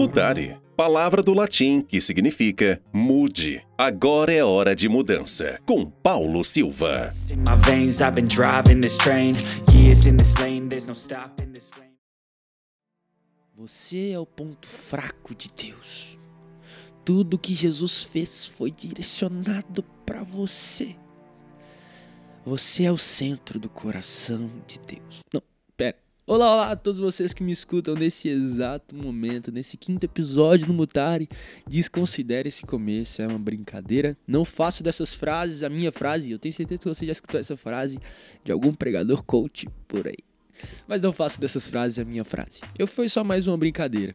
Mudare. Palavra do latim que significa mude. Agora é hora de mudança. Com Paulo Silva. Você é o ponto fraco de Deus. Tudo que Jesus fez foi direcionado para você. Você é o centro do coração de Deus. Não, pera. Olá, olá a todos vocês que me escutam nesse exato momento, nesse quinto episódio do Mutare. Desconsidere esse começo, é uma brincadeira. Não faço dessas frases a minha frase. Eu tenho certeza que você já escutou essa frase de algum pregador coach por aí. Mas não faço dessas frases a minha frase. Eu foi só mais uma brincadeira.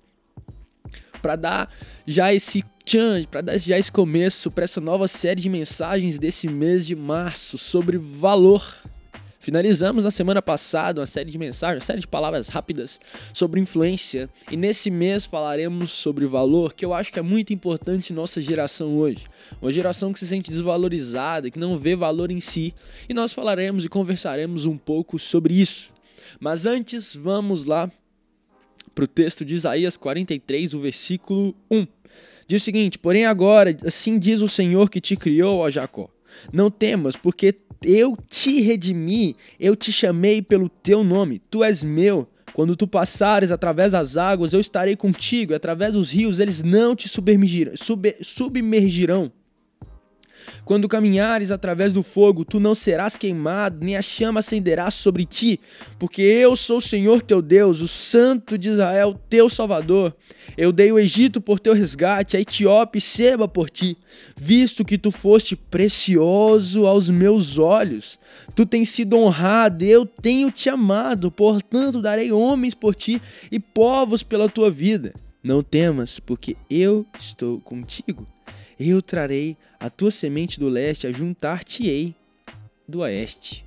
Para dar já esse tchan, para dar já esse começo para essa nova série de mensagens desse mês de março sobre valor. Finalizamos na semana passada uma série de mensagens, uma série de palavras rápidas sobre influência, e nesse mês falaremos sobre valor, que eu acho que é muito importante em nossa geração hoje. Uma geração que se sente desvalorizada, que não vê valor em si, e nós falaremos e conversaremos um pouco sobre isso. Mas antes, vamos lá para o texto de Isaías 43, o versículo 1. Diz o seguinte: Porém, agora, assim diz o Senhor que te criou, ó Jacó. Não temas, porque eu te redimi, eu te chamei pelo teu nome, tu és meu. Quando tu passares através das águas, eu estarei contigo, e através dos rios, eles não te submergirão. Sub, submergirão. Quando caminhares através do fogo, tu não serás queimado, nem a chama acenderá sobre ti, porque eu sou o Senhor teu Deus, o Santo de Israel, teu Salvador. Eu dei o Egito por teu resgate, a Etiópia e Seba por ti, visto que tu foste precioso aos meus olhos. Tu tens sido honrado, eu tenho te amado, portanto darei homens por ti e povos pela tua vida. Não temas, porque eu estou contigo eu trarei a tua semente do leste a juntar-te-ei do oeste.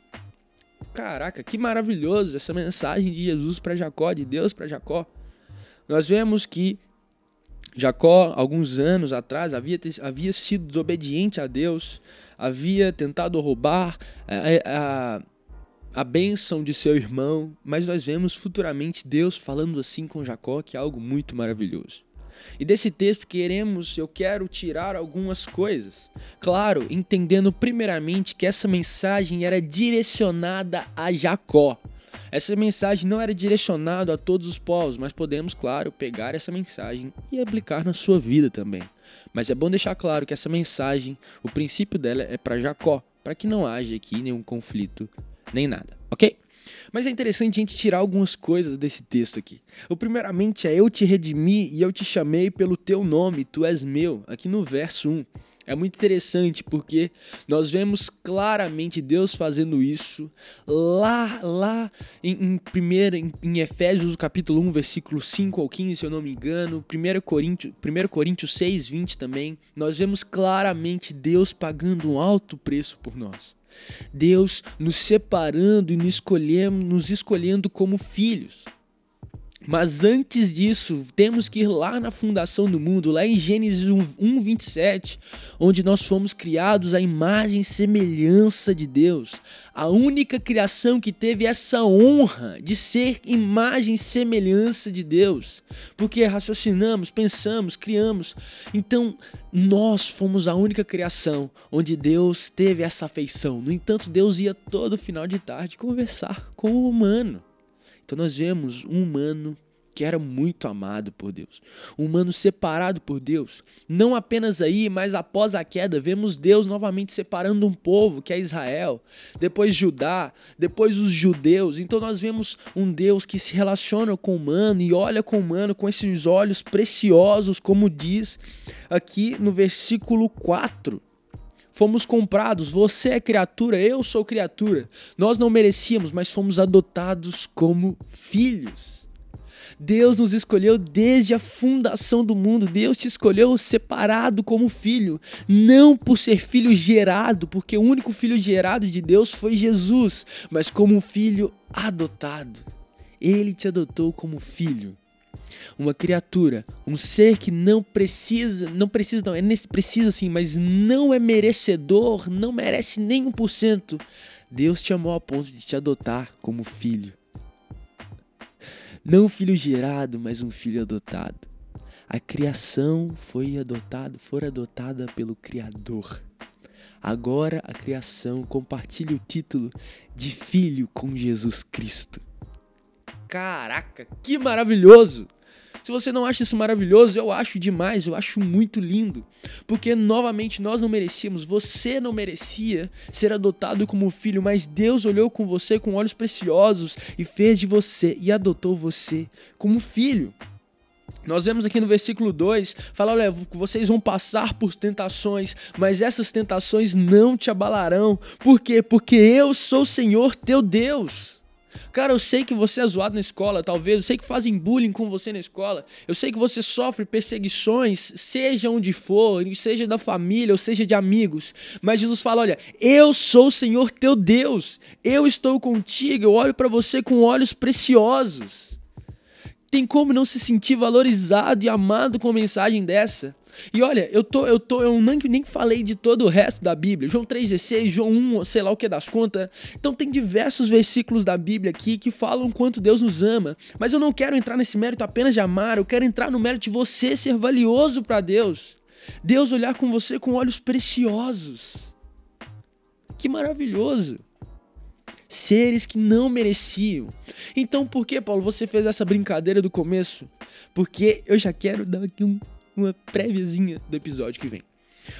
Caraca, que maravilhoso essa mensagem de Jesus para Jacó, de Deus para Jacó. Nós vemos que Jacó, alguns anos atrás, havia, havia sido desobediente a Deus, havia tentado roubar a, a, a bênção de seu irmão, mas nós vemos futuramente Deus falando assim com Jacó, que é algo muito maravilhoso. E desse texto queremos, eu quero tirar algumas coisas. Claro, entendendo primeiramente que essa mensagem era direcionada a Jacó. Essa mensagem não era direcionada a todos os povos, mas podemos, claro, pegar essa mensagem e aplicar na sua vida também. Mas é bom deixar claro que essa mensagem, o princípio dela é para Jacó, para que não haja aqui nenhum conflito nem nada, ok? Mas é interessante a gente tirar algumas coisas desse texto aqui. O primeiramente é eu te redimi e eu te chamei pelo teu nome, tu és meu, aqui no verso 1. É muito interessante porque nós vemos claramente Deus fazendo isso lá, lá em, em, primeiro, em, em Efésios capítulo 1, versículo 5 ao 15, se eu não me engano, 1 Coríntios, 1 Coríntios 6, 20 também. Nós vemos claramente Deus pagando um alto preço por nós. Deus nos separando e nos escolhendo, nos escolhendo como filhos. Mas antes disso, temos que ir lá na fundação do mundo, lá em Gênesis 1, 27, onde nós fomos criados à imagem e semelhança de Deus. A única criação que teve essa honra de ser imagem e semelhança de Deus. Porque raciocinamos, pensamos, criamos. Então, nós fomos a única criação onde Deus teve essa afeição. No entanto, Deus ia todo final de tarde conversar com o humano. Então nós vemos um humano que era muito amado por Deus, um humano separado por Deus. Não apenas aí, mas após a queda, vemos Deus novamente separando um povo, que é Israel, depois Judá, depois os judeus. Então nós vemos um Deus que se relaciona com o humano e olha com o humano com esses olhos preciosos, como diz aqui no versículo 4. Fomos comprados, você é criatura, eu sou criatura. Nós não merecíamos, mas fomos adotados como filhos. Deus nos escolheu desde a fundação do mundo. Deus te escolheu separado como filho, não por ser filho gerado, porque o único filho gerado de Deus foi Jesus, mas como filho adotado. Ele te adotou como filho uma criatura, um ser que não precisa, não precisa, não, é precisa sim, mas não é merecedor, não merece nem um por cento. Deus te amou a ponto de te adotar como filho. Não um filho gerado, mas um filho adotado. A criação foi adotada, foi adotada pelo Criador. Agora a criação compartilha o título de filho com Jesus Cristo. Caraca, que maravilhoso! Se você não acha isso maravilhoso, eu acho demais, eu acho muito lindo. Porque novamente nós não merecíamos, você não merecia ser adotado como filho, mas Deus olhou com você com olhos preciosos e fez de você e adotou você como filho. Nós vemos aqui no versículo 2, fala, olha, vocês vão passar por tentações, mas essas tentações não te abalarão. Por quê? Porque eu sou o Senhor teu Deus. Cara, eu sei que você é zoado na escola, talvez. Eu sei que fazem bullying com você na escola. Eu sei que você sofre perseguições, seja onde for, seja da família ou seja de amigos. Mas Jesus fala: Olha, eu sou o Senhor teu Deus. Eu estou contigo. Eu olho para você com olhos preciosos. Tem como não se sentir valorizado e amado com uma mensagem dessa? E olha, eu tô, eu tô, eu nem, nem falei de todo o resto da Bíblia. João 3,16, João 1, sei lá o que das contas. Então tem diversos versículos da Bíblia aqui que falam quanto Deus nos ama. Mas eu não quero entrar nesse mérito apenas de amar, eu quero entrar no mérito de você ser valioso para Deus. Deus olhar com você com olhos preciosos. Que maravilhoso seres que não mereciam. Então, por que, Paulo, você fez essa brincadeira do começo? Porque eu já quero dar aqui um, uma préviazinha do episódio que vem.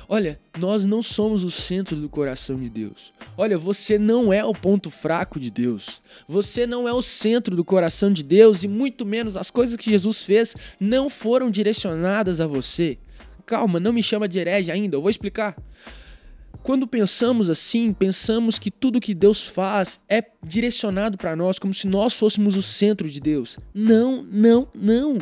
Olha, nós não somos o centro do coração de Deus. Olha, você não é o ponto fraco de Deus. Você não é o centro do coração de Deus e muito menos as coisas que Jesus fez não foram direcionadas a você. Calma, não me chama de herege ainda, eu vou explicar. Quando pensamos assim, pensamos que tudo que Deus faz é direcionado para nós, como se nós fôssemos o centro de Deus. Não, não, não.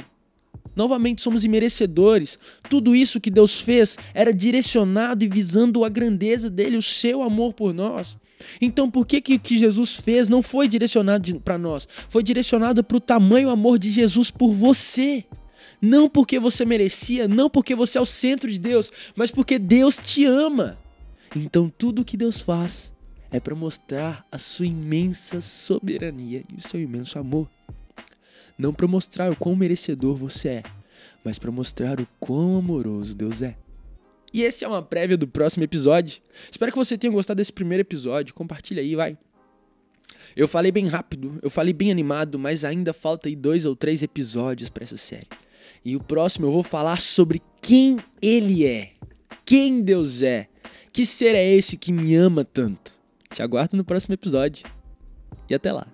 Novamente somos imerecedores. Tudo isso que Deus fez era direcionado e visando a grandeza dele, o seu amor por nós. Então, por que que o que Jesus fez não foi direcionado para nós? Foi direcionado para o tamanho amor de Jesus por você. Não porque você merecia, não porque você é o centro de Deus, mas porque Deus te ama. Então tudo que Deus faz é para mostrar a sua imensa soberania e o seu imenso amor. Não para mostrar o quão merecedor você é, mas para mostrar o quão amoroso Deus é. E esse é uma prévia do próximo episódio. Espero que você tenha gostado desse primeiro episódio. Compartilha aí, vai. Eu falei bem rápido, eu falei bem animado, mas ainda falta aí dois ou três episódios para essa série. E o próximo eu vou falar sobre quem ele é, quem Deus é que ser é esse que me ama tanto? Te aguardo no próximo episódio. E até lá.